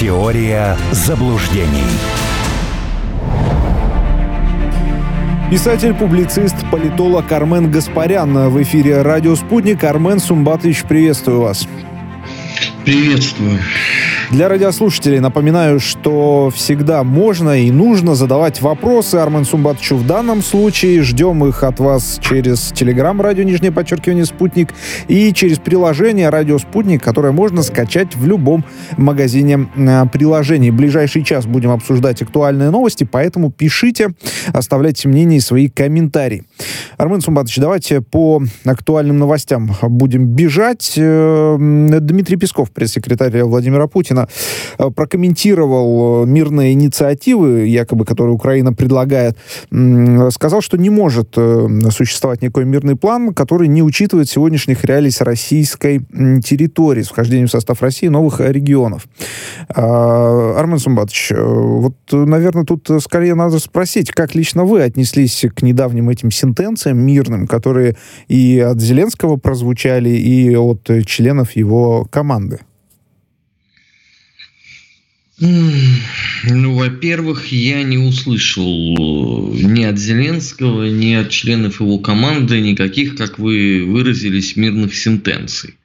Теория заблуждений. Писатель, публицист, политолог Армен Гаспарян в эфире «Радио Спутник». Армен Сумбатович, приветствую вас. Приветствую. Для радиослушателей напоминаю, что всегда можно и нужно задавать вопросы Армен Сумбатовичу. В данном случае ждем их от вас через Телеграм радио нижнее подчеркивание «Спутник» и через приложение «Радио Спутник», которое можно скачать в любом магазине э, приложений. В ближайший час будем обсуждать актуальные новости, поэтому пишите, оставляйте мнения и свои комментарии. Армен Сумбатович, давайте по актуальным новостям будем бежать. Э, Дмитрий Песков, пресс-секретарь Владимира Путина, Путина э, прокомментировал э, мирные инициативы, якобы, которые Украина предлагает, сказал, что не может э, существовать никакой мирный план, который не учитывает сегодняшних реалий российской территории, с вхождением в состав России новых регионов. А, Армен Сумбатович, вот, наверное, тут скорее надо спросить, как лично вы отнеслись к недавним этим сентенциям мирным, которые и от Зеленского прозвучали, и от членов его команды? Ну, во-первых, я не услышал э, ни от Зеленского, ни от членов его команды никаких, как вы выразились, мирных сентенций.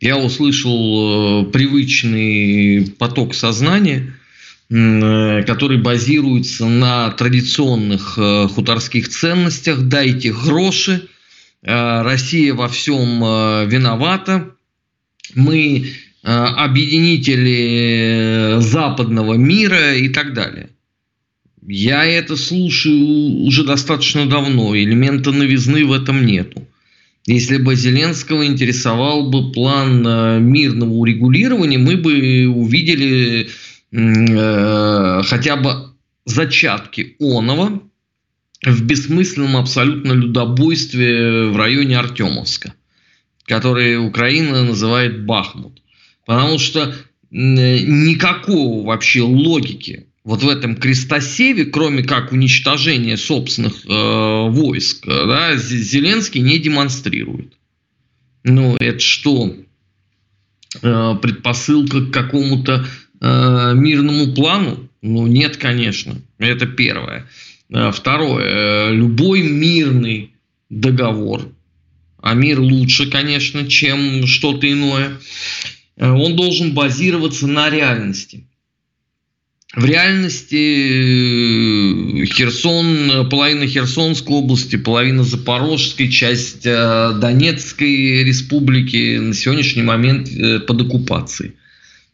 Я услышал э, привычный поток сознания, э, который базируется на традиционных хуторских ценностях. Дайте гроши, Россия во всем виновата. Мы объединители западного мира и так далее. Я это слушаю уже достаточно давно, элемента новизны в этом нету. Если бы Зеленского интересовал бы план э, мирного урегулирования, мы бы увидели э, хотя бы зачатки оного в бессмысленном абсолютно людобойстве в районе Артемовска, который Украина называет Бахмут. Потому что никакого вообще логики вот в этом крестосеве, кроме как уничтожения собственных э, войск, да, Зеленский не демонстрирует. Ну, это что? Э, предпосылка к какому-то э, мирному плану? Ну, нет, конечно. Это первое. Э, второе. Э, любой мирный договор, а мир лучше, конечно, чем что-то иное, Э, он должен базироваться на реальности. В реальности э, Херсон, половина Херсонской области, половина Запорожской, часть э, Донецкой республики на сегодняшний момент под оккупацией.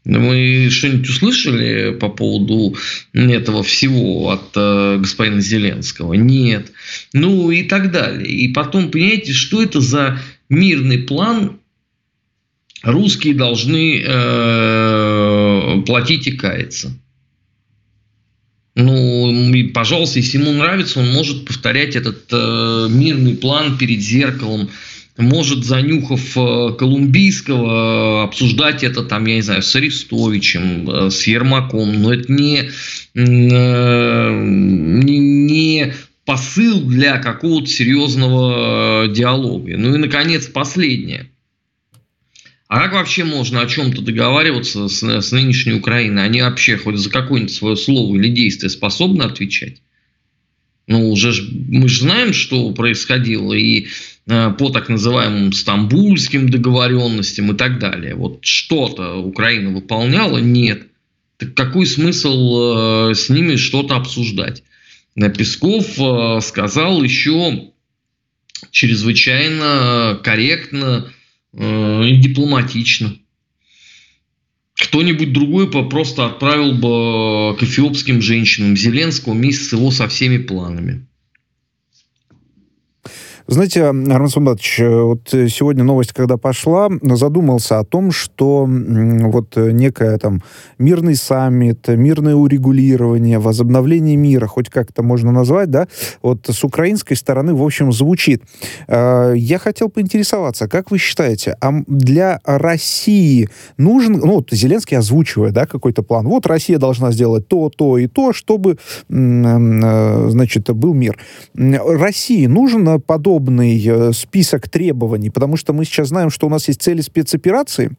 Мы что-нибудь услышали по поводу этого всего от э, господина Зеленского? Нет. Ну и так далее. И потом, понимаете, что это за мирный план русские должны э, платить и каяться. Ну, и, пожалуйста, если ему нравится, он может повторять этот э, мирный план перед зеркалом, может, занюхав э, Колумбийского, обсуждать это там, я не знаю, с Арестовичем, с Ермаком, но это не, не, посыл для какого-то серьезного диалога. Ну и, наконец, последнее – а как вообще можно о чем-то договариваться с, с нынешней Украиной? Они вообще хоть за какое-нибудь свое слово или действие способны отвечать? Ну, уже ж, мы же знаем, что происходило и э, по так называемым стамбульским договоренностям и так далее. Вот что-то Украина выполняла? Нет. Так какой смысл э, с ними что-то обсуждать? Песков э, сказал еще чрезвычайно корректно, Э, и дипломатично. Кто-нибудь другой просто отправил бы к эфиопским женщинам Зеленского вместе с его со всеми планами. Знаете, Армен Сумбатович, э, вот сегодня новость, когда пошла, задумался о том, что вот некое там мирный саммит, мирное урегулирование, возобновление мира, хоть как-то можно назвать, да, вот с украинской стороны, в общем, звучит. Э, я хотел поинтересоваться, как вы считаете, а для России нужен, ну, вот Зеленский озвучивает, да, какой-то план, вот Россия должна сделать то, то и то, чтобы, э, значит, был мир. России нужен подобный подобный э, список требований? Потому что мы сейчас знаем, что у нас есть цели спецоперации,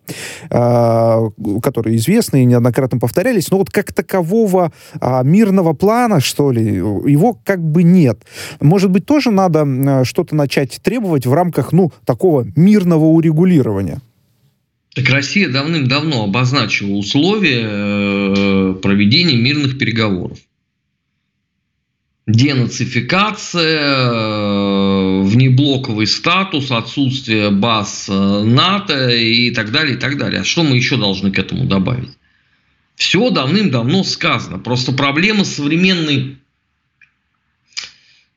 э, которые известны и неоднократно повторялись, но вот как такового э, мирного плана, что ли, его как бы нет. Может быть, тоже надо что-то начать требовать в рамках, ну, такого мирного урегулирования? Так Россия давным-давно обозначила условия э, проведения мирных переговоров. Денацификация, э, внеблоковый статус, отсутствие баз э, НАТО и так далее, и так далее. А что мы еще должны к этому добавить? Все давным-давно сказано. Просто проблема современной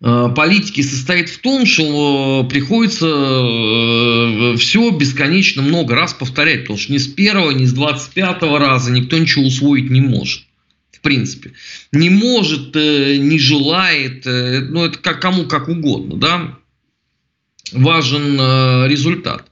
Э, политики состоит в том, что приходится все бесконечно много раз повторять, потому что ни с первого, ни с двадцать пятого раза никто ничего усвоить не может. Принципе. Не может, не желает, ну это как, кому как угодно, да. Важен результат,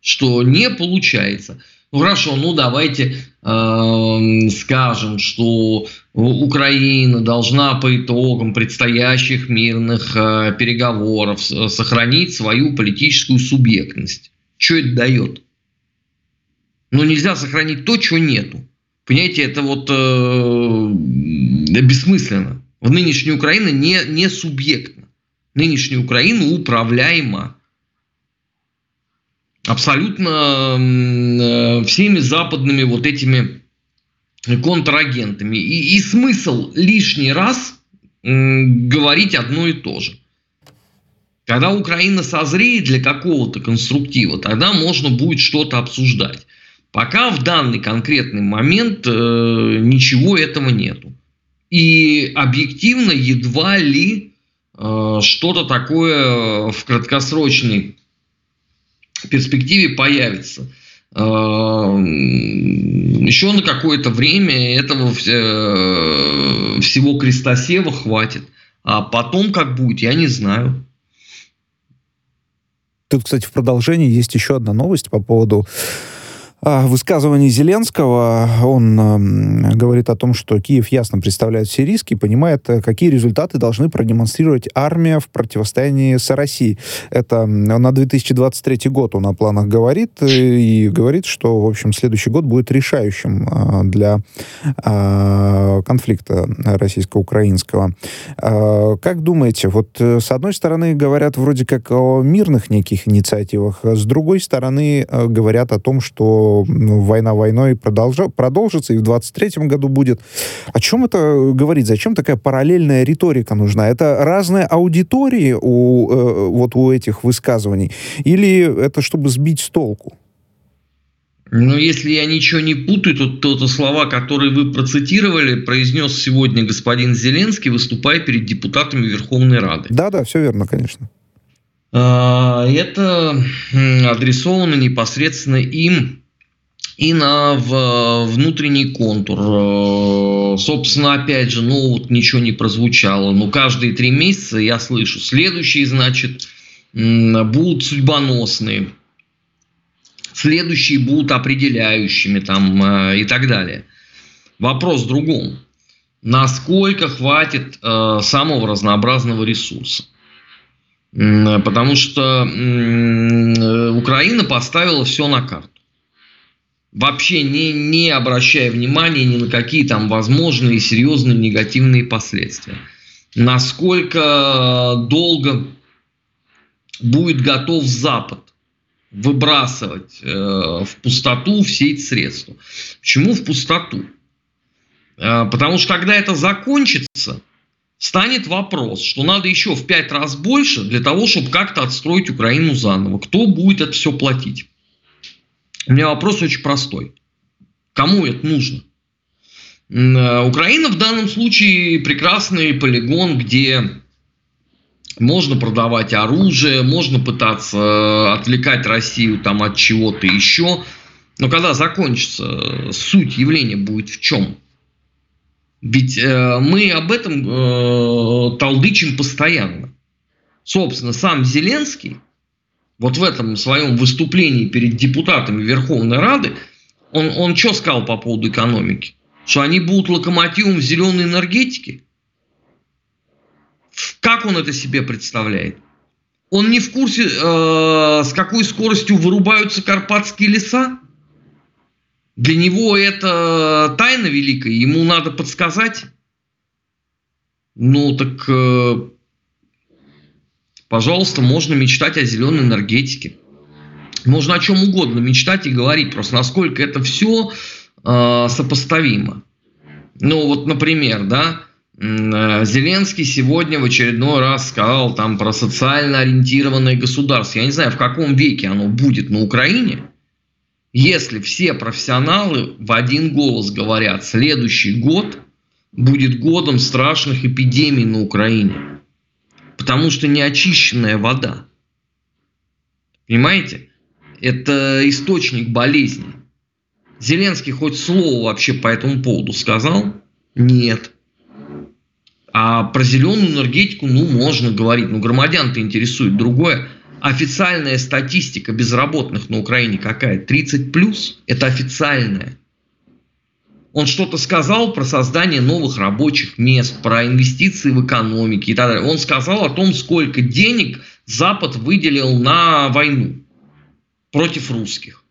что не получается. Ну хорошо, ну давайте э, скажем, что Украина должна по итогам предстоящих мирных э, переговоров сохранить свою политическую субъектность. Что это дает? Ну нельзя сохранить то, чего нету. Понимаете, это вот э, бессмысленно. В нынешней Украине не, не субъектна. Нынешняя Украина управляема абсолютно э, всеми западными вот этими контрагентами. И, и смысл лишний раз говорить одно и то же. Когда Украина созреет для какого-то конструктива, тогда можно будет что-то обсуждать. Пока в данный конкретный момент э, ничего этого нету. И объективно едва ли э, что-то такое в краткосрочной перспективе появится. Э, еще на какое-то время этого э, всего крестосева хватит. А потом как будет, я не знаю. Тут, кстати, в продолжении есть еще одна новость по поводу высказывании Зеленского он говорит о том, что Киев ясно представляет все риски, понимает, э, какие результаты должны продемонстрировать армия в противостоянии с Россией. Это на 2023 год он о планах говорит э, и говорит, что, в общем, следующий год будет решающим э, для э, конфликта российско-украинского. Как думаете, вот э, с одной стороны говорят вроде как о мирных неких инициативах, а с другой стороны говорят о том, что ну, война войной продолжа, продолжится, и в 23 году будет. О чем это говорит? Зачем такая параллельная риторика нужна? Это разные аудитории у, э, вот у этих высказываний? Или это чтобы сбить с толку? Ну, если я ничего не путаю, то, то, то слова, которые вы процитировали, произнес сегодня господин Зеленский, выступая перед депутатами Верховной Рады. Да-да, все верно, конечно. А, это адресовано непосредственно им и на внутренний контур. Э, собственно, опять же, ну вот ничего не прозвучало. Но каждые три месяца я слышу, следующие, значит, будут судьбоносные, следующие будут определяющими там э, и так далее. Вопрос в другом. Насколько хватит э, самого разнообразного ресурса? Потому что Украина поставила все на карту вообще не, не обращая внимания ни на какие там возможные серьезные негативные последствия. Насколько долго будет готов Запад выбрасывать э, в пустоту все эти средства. Почему в пустоту? Э, потому что когда это закончится, станет вопрос, что надо еще в пять раз больше для того, чтобы как-то отстроить Украину заново. Кто будет это все платить? У меня вопрос очень простой. Кому это нужно? Э, Украина в данном случае прекрасный полигон, где можно продавать оружие, можно пытаться э, отвлекать Россию там от чего-то еще. Но когда закончится, э, суть явления будет в чем? Ведь э, мы об этом э, толдычим постоянно. Собственно, сам Зеленский вот в этом своем выступлении перед депутатами Верховной Рады, он, он что сказал по поводу экономики? Что они будут локомотивом в зеленой энергетике? Как он это себе представляет? Он не в курсе, э, с какой скоростью вырубаются карпатские леса? Для него это тайна великая, ему надо подсказать. Ну так, э, пожалуйста, можно мечтать о зеленой энергетике. Можно о чем угодно мечтать и говорить, просто насколько это все э, сопоставимо. Ну вот, например, да, э, Зеленский сегодня в очередной раз сказал там про социально ориентированное государство. Я не знаю, в каком веке оно будет на Украине, если все профессионалы в один голос говорят, следующий год будет годом страшных эпидемий на Украине. Потому что неочищенная вода. Понимаете? Это источник болезни. Зеленский хоть слово вообще по этому поводу сказал? Нет. А про зеленую энергетику, ну, можно говорить. Но громадян-то интересует другое. Официальная статистика безработных на Украине какая? 30 плюс? Это официальная. Он что-то сказал про создание новых рабочих мест, про инвестиции в экономике и так далее. Он сказал о том, сколько денег Запад выделил на войну против русских.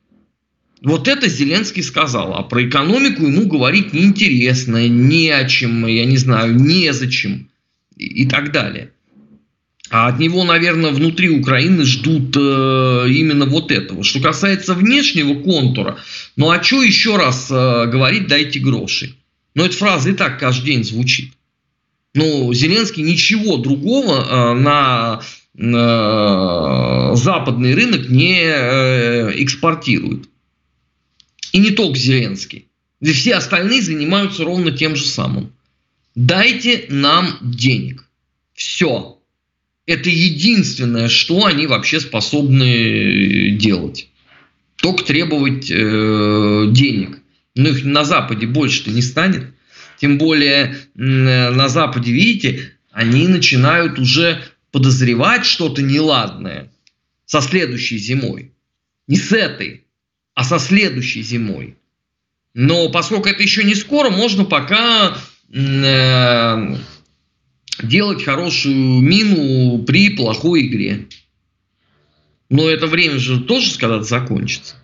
Вот это Зеленский сказал, а про экономику ему говорить неинтересно, не о чем, я не знаю, незачем и, и так далее. А от него, наверное, внутри Украины ждут э, именно вот этого. Что касается внешнего контура, ну а что еще раз э, говорить, дайте гроши. Но эта фраза и так каждый день звучит. Ну, Зеленский ничего другого э, на э, западный рынок не э, экспортирует. И не только Зеленский. Все остальные занимаются ровно тем же самым. Дайте нам денег. Все это единственное, что они вообще способны делать. Только требовать э, денег. Но их на Западе больше-то не станет. Тем более на Западе, видите, они начинают уже подозревать что-то неладное со следующей зимой. Не с этой, а со следующей зимой. Но поскольку это еще не скоро, можно пока э, делать хорошую мину при плохой игре. Но это время же тоже когда-то закончится.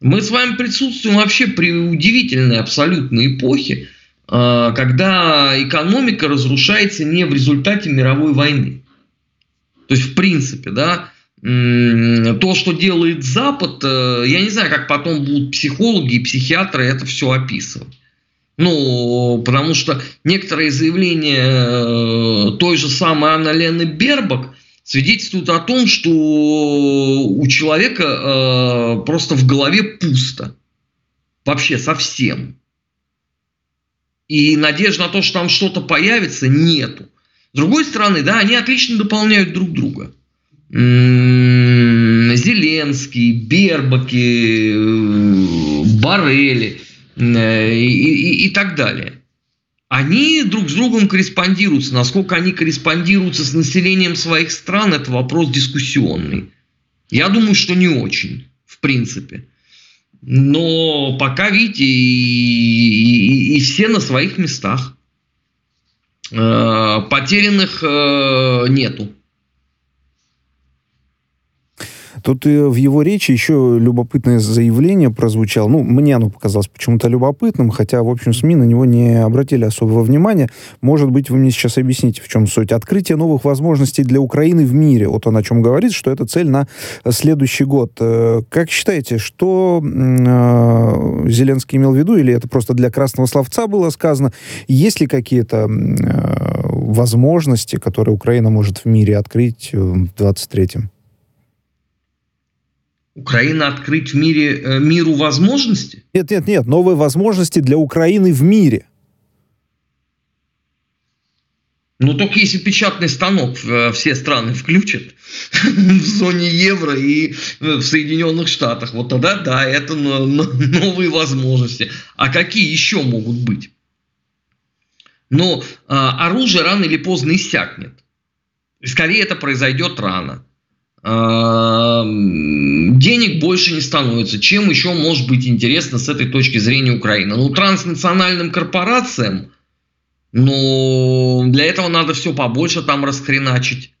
Мы с вами присутствуем вообще при удивительной абсолютной эпохе, а, когда экономика разрушается не в результате мировой войны. То есть, в принципе, да, то, что делает Запад, э, я не знаю, как потом будут психологи и психиатры это все описывать. Ну, потому что некоторые заявления э, той же самой Анны Лены Бербак свидетельствуют о том, что у человека э, просто в голове пусто. Вообще совсем. И надежды на то, что там что-то появится, нету. С другой стороны, да, они отлично дополняют друг друга. М-м, Зеленский, Бербаки, э, Барели – и, и, и так далее. Они друг с другом корреспондируются. Насколько они корреспондируются с населением своих стран, это вопрос дискуссионный. Я думаю, что не очень, в принципе. Но пока, видите, и, и, и все на своих местах. Э, потерянных э, нету. Тут в его речи еще любопытное заявление прозвучало. Ну, мне оно показалось почему-то любопытным, хотя, в общем, СМИ на него не обратили особого внимания. Может быть, вы мне сейчас объясните, в чем суть. Открытие новых возможностей для Украины в мире. Вот он о чем говорит, что это цель на следующий год. Э, как считаете, что э, Зеленский имел в виду, или это просто для красного словца было сказано? Есть ли какие-то э, возможности, которые Украина может в мире открыть в 23-м? Украина открыть в мире, э, миру возможности? Нет, нет, нет, новые возможности для Украины в мире. Ну, только если печатный станок э, все страны включат в зоне евро и в Соединенных Штатах, вот тогда да, это новые возможности. А какие еще могут быть? Но а, оружие рано или поздно иссякнет. Скорее это произойдет рано. Денег больше не становится. Чем еще может быть интересно с этой точки зрения Украины? Ну, транснациональным корпорациям, ну, для этого надо все побольше там расхреначить.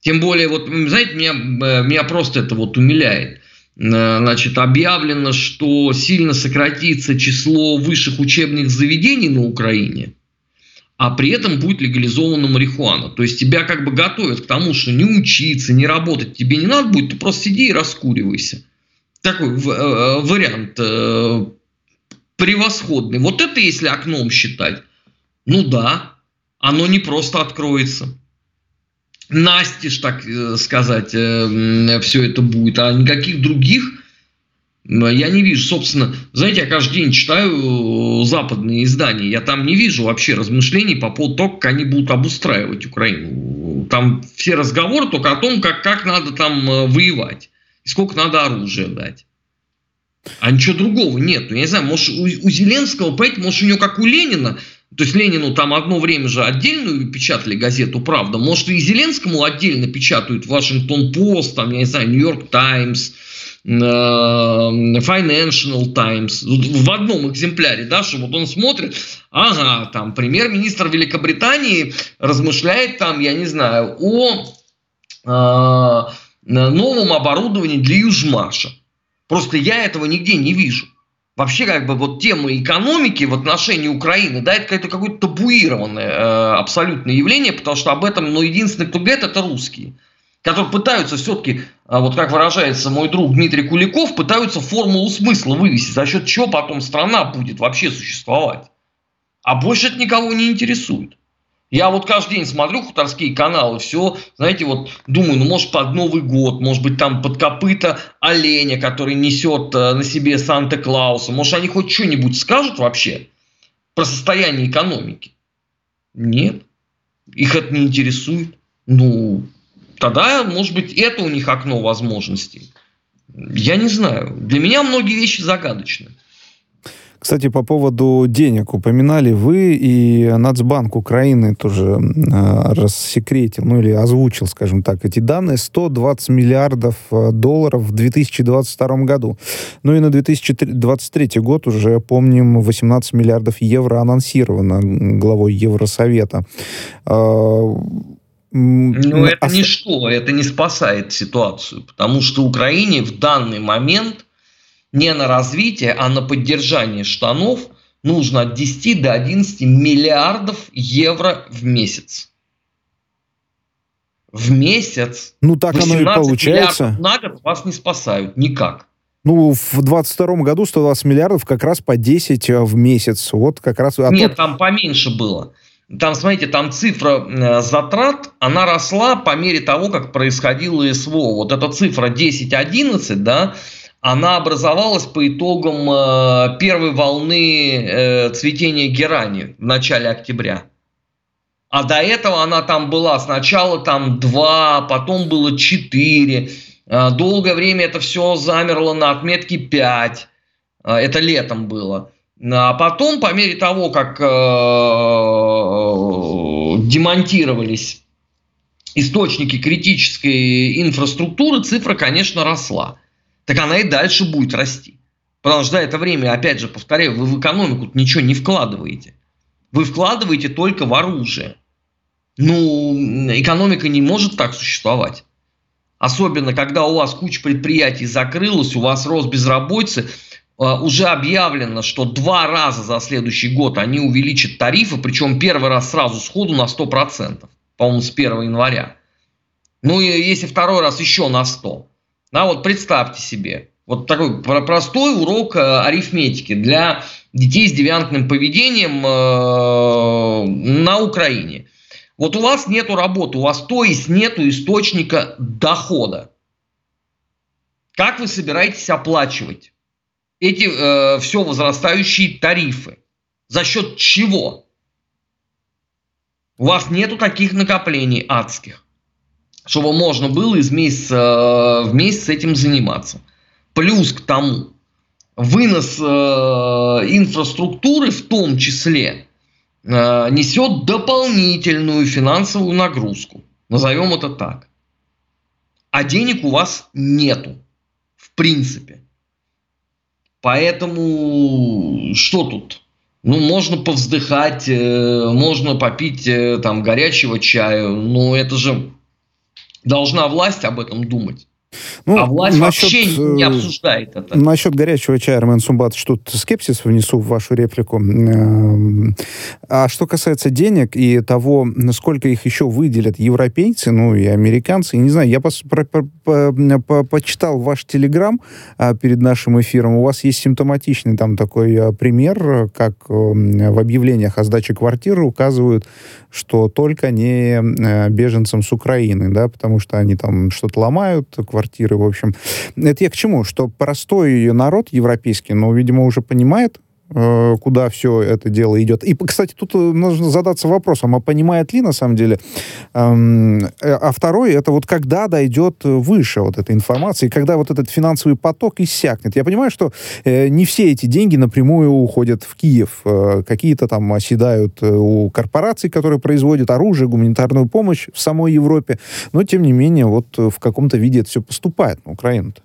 Тем более, вот, знаете, меня, э, меня просто это вот умиляет. Э, значит, объявлено, что сильно сократится число высших учебных заведений на Украине, а при этом будет легализована марихуана. То есть тебя как бы готовят к тому, что не учиться, не работать тебе не надо будет, ты просто сиди и раскуривайся. Такой э, вариант превосходный. Вот это если окном считать, ну да, оно не просто откроется настежь, так э, сказать, э, все это будет, а никаких других я не вижу. Собственно, знаете, я каждый день читаю западные издания, я там не вижу вообще размышлений по поводу того, как они будут обустраивать Украину. Там все разговоры только о том, как, как надо там э, воевать, и сколько надо оружия дать. А ничего другого нет. Я не знаю, может, у, у Зеленского, понимаете, может, у него, как у Ленина, то есть Ленину там одно время же отдельную печатали газету «Правда». Может, и Зеленскому отдельно печатают Вашингтон Пост, там, я не знаю, Нью-Йорк Таймс, Financial Times в одном экземпляре, да, что вот он смотрит, ага, там премьер-министр Великобритании размышляет там, я не знаю, о э, новом оборудовании для Южмаша. Просто я этого нигде не вижу вообще как бы вот тема экономики в отношении Украины, да, это какое-то, какое-то табуированное э, абсолютное явление, потому что об этом, ну, единственный, кто говорит, это русские, которые пытаются все-таки, э, вот как выражается мой друг Дмитрий Куликов, пытаются формулу смысла вывести, за счет чего потом страна будет вообще существовать. А больше это никого не интересует. Я вот каждый день смотрю хуторские каналы, все, знаете, вот думаю, ну может под Новый год, может быть там под копыта оленя, который несет э, на себе Санта-Клауса, может они хоть что-нибудь скажут вообще про состояние экономики? Нет, их это не интересует. Ну, тогда, может быть, это у них окно возможностей. Я не знаю. Для меня многие вещи загадочны. Кстати, по поводу денег упоминали вы, и Нацбанк Украины тоже э, рассекретил, ну или озвучил, скажем так, эти данные. 120 миллиардов э, долларов в 2022 году. Ну и на 2023 год уже, помним, 18 миллиардов евро анонсировано главой Евросовета. Э, ну, это а... ничто, это не спасает ситуацию, потому что Украине в данный момент – не на развитие, а на поддержание штанов нужно от 10 до 11 миллиардов евро в месяц. В месяц. Ну так оно и получается. На год вас не спасают никак. Ну, в 22 году 120 миллиардов как раз по 10 э, в месяц. Вот как раз... А Нет, там поменьше было. Там, смотрите, там цифра э, затрат, она росла по мере того, как происходило СВО. Вот эта цифра 10-11, да, она образовалась по итогам э, первой волны э, цветения герани в начале октября. А до этого она там была сначала там два, потом было четыре. Э, долгое время это все замерло на отметке 5. Это летом было. А потом, по мере того, как демонтировались источники критической инфраструктуры, цифра, конечно, росла так она и дальше будет расти. Потому что за это время, опять же, повторяю, вы в экономику ничего не вкладываете. Вы вкладываете только в оружие. Ну, экономика не может так существовать. Особенно, когда у вас куча предприятий закрылась, у вас рост безработицы, а, уже объявлено, что два раза за следующий год они увеличат тарифы, причем первый раз сразу сходу на 100%, по-моему, с 1 января. Ну и если второй раз еще на 100%. Да, вот представьте себе, вот такой простой урок э, арифметики для детей с девиантным поведением э, на Украине. Вот у вас нету работы, у вас то есть нету источника дохода. Как вы собираетесь оплачивать эти э, все возрастающие тарифы? За счет чего? У вас нету таких накоплений адских чтобы можно было из месяца э, в месяц этим заниматься. Плюс к тому, вынос э, инфраструктуры в том числе э, несет дополнительную финансовую нагрузку. Назовем это так. А денег у вас нету. В принципе. Поэтому что тут? Ну, можно повздыхать, можно попить там горячего чаю, но это же должна власть об этом думать. Ну, а власть насчет, вообще не э, обсуждает это. Насчет горячего чая, Армен Сумбат, что-то скепсис внесу в вашу реплику. Эм, а что касается денег и того, насколько их еще выделят европейцы, ну и американцы, не знаю, я пос, про, про, по, почитал ваш телеграм а, перед нашим эфиром. У вас есть симптоматичный там такой а, пример, как а, в объявлениях о сдаче квартиры указывают, что только не а, беженцам с Украины, да, потому что они там что-то ломают, квартиры, в общем. Это я к чему? Что простой народ европейский, ну, видимо, уже понимает, куда все это дело идет. И, кстати, тут э, нужно задаться вопросом, а понимает ли на самом деле? Эм, э, а второй, это вот когда дойдет выше вот эта информация, и когда вот этот финансовый поток иссякнет. Я понимаю, что э, не все эти деньги напрямую уходят в Киев. Э, какие-то там оседают у корпораций, которые производят оружие, гуманитарную помощь в самой Европе. Но, тем не менее, вот в каком-то виде это все поступает на Украину-то.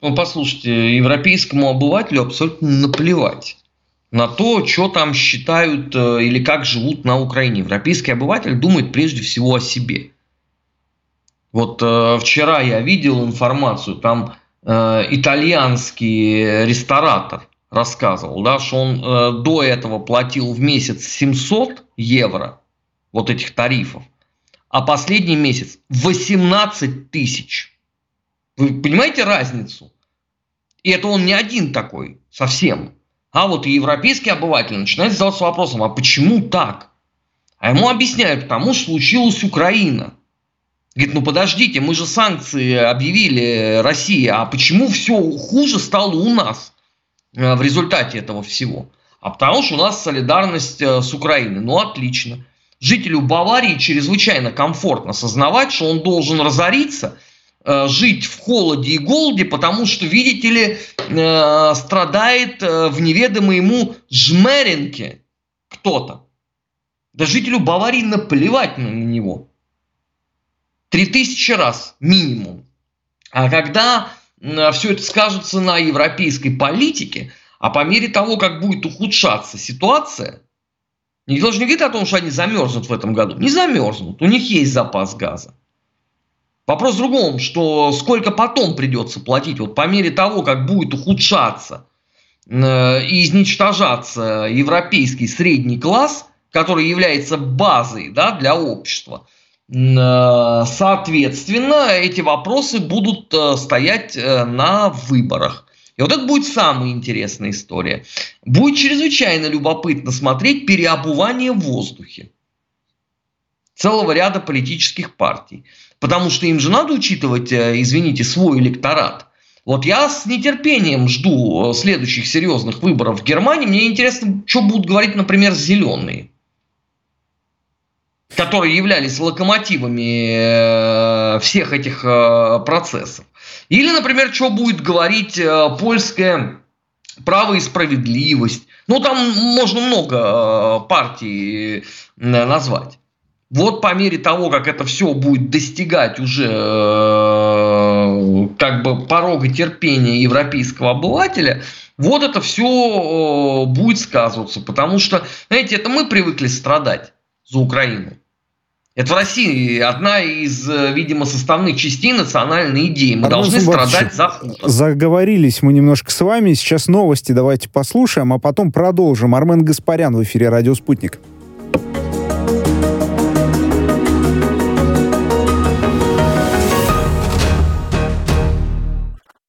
Ну, послушайте, европейскому обывателю абсолютно наплевать на то, что там считают э, или как живут на Украине. Европейский обыватель думает прежде всего о себе. Вот э, вчера я видел информацию, там э, итальянский ресторатор рассказывал, да, что он э, до этого платил в месяц 700 евро вот этих тарифов, а последний месяц 18 тысяч. Вы понимаете разницу? И это он не один такой совсем. А вот и европейский обыватель начинает задаваться вопросом, а почему так? А ему объясняют, потому что случилась Украина. Говорит, ну подождите, мы же санкции объявили России, а почему все хуже стало у нас э, в результате этого всего? А потому что у нас солидарность э, с Украиной. Ну отлично. Жителю Баварии чрезвычайно комфортно сознавать, что он должен разориться – жить в холоде и голоде, потому что, видите ли, э, страдает э, в неведомой ему жмеринке кто-то. Да жителю Баварии наплевать на него. Три тысячи раз минимум. А когда все это скажется на европейской политике, а по мере того, как будет ухудшаться ситуация, никто же не говорит о том, что они замерзнут в этом году. Не замерзнут, у них есть запас газа. Вопрос в другом, что сколько потом придется платить, вот по мере того, как будет ухудшаться э, и изничтожаться европейский средний класс, который является базой да, для общества, э, соответственно, эти вопросы будут э, стоять на выборах. И вот это будет самая интересная история. Будет чрезвычайно любопытно смотреть переобувание в воздухе целого ряда политических партий. Потому что им же надо учитывать, э, извините, свой электорат. Вот я с нетерпением жду э, следующих серьезных выборов в Германии. Мне интересно, что будут говорить, например, зеленые, которые являлись локомотивами э, всех этих процессов. Или, например, что будет говорить польское право и справедливость. Ну, там можно много партий назвать вот по мере того, как это все будет достигать уже э, как бы порога терпения европейского обывателя, вот это все э, будет сказываться. Потому что, знаете, это мы привыкли страдать за Украину. Это в России одна из, э, видимо, составных частей национальной идеи. Мы Армен должны страдать за хутор. Заговорились мы немножко с вами. Сейчас новости давайте послушаем, а потом продолжим. Армен Гаспарян в эфире «Радио Спутник».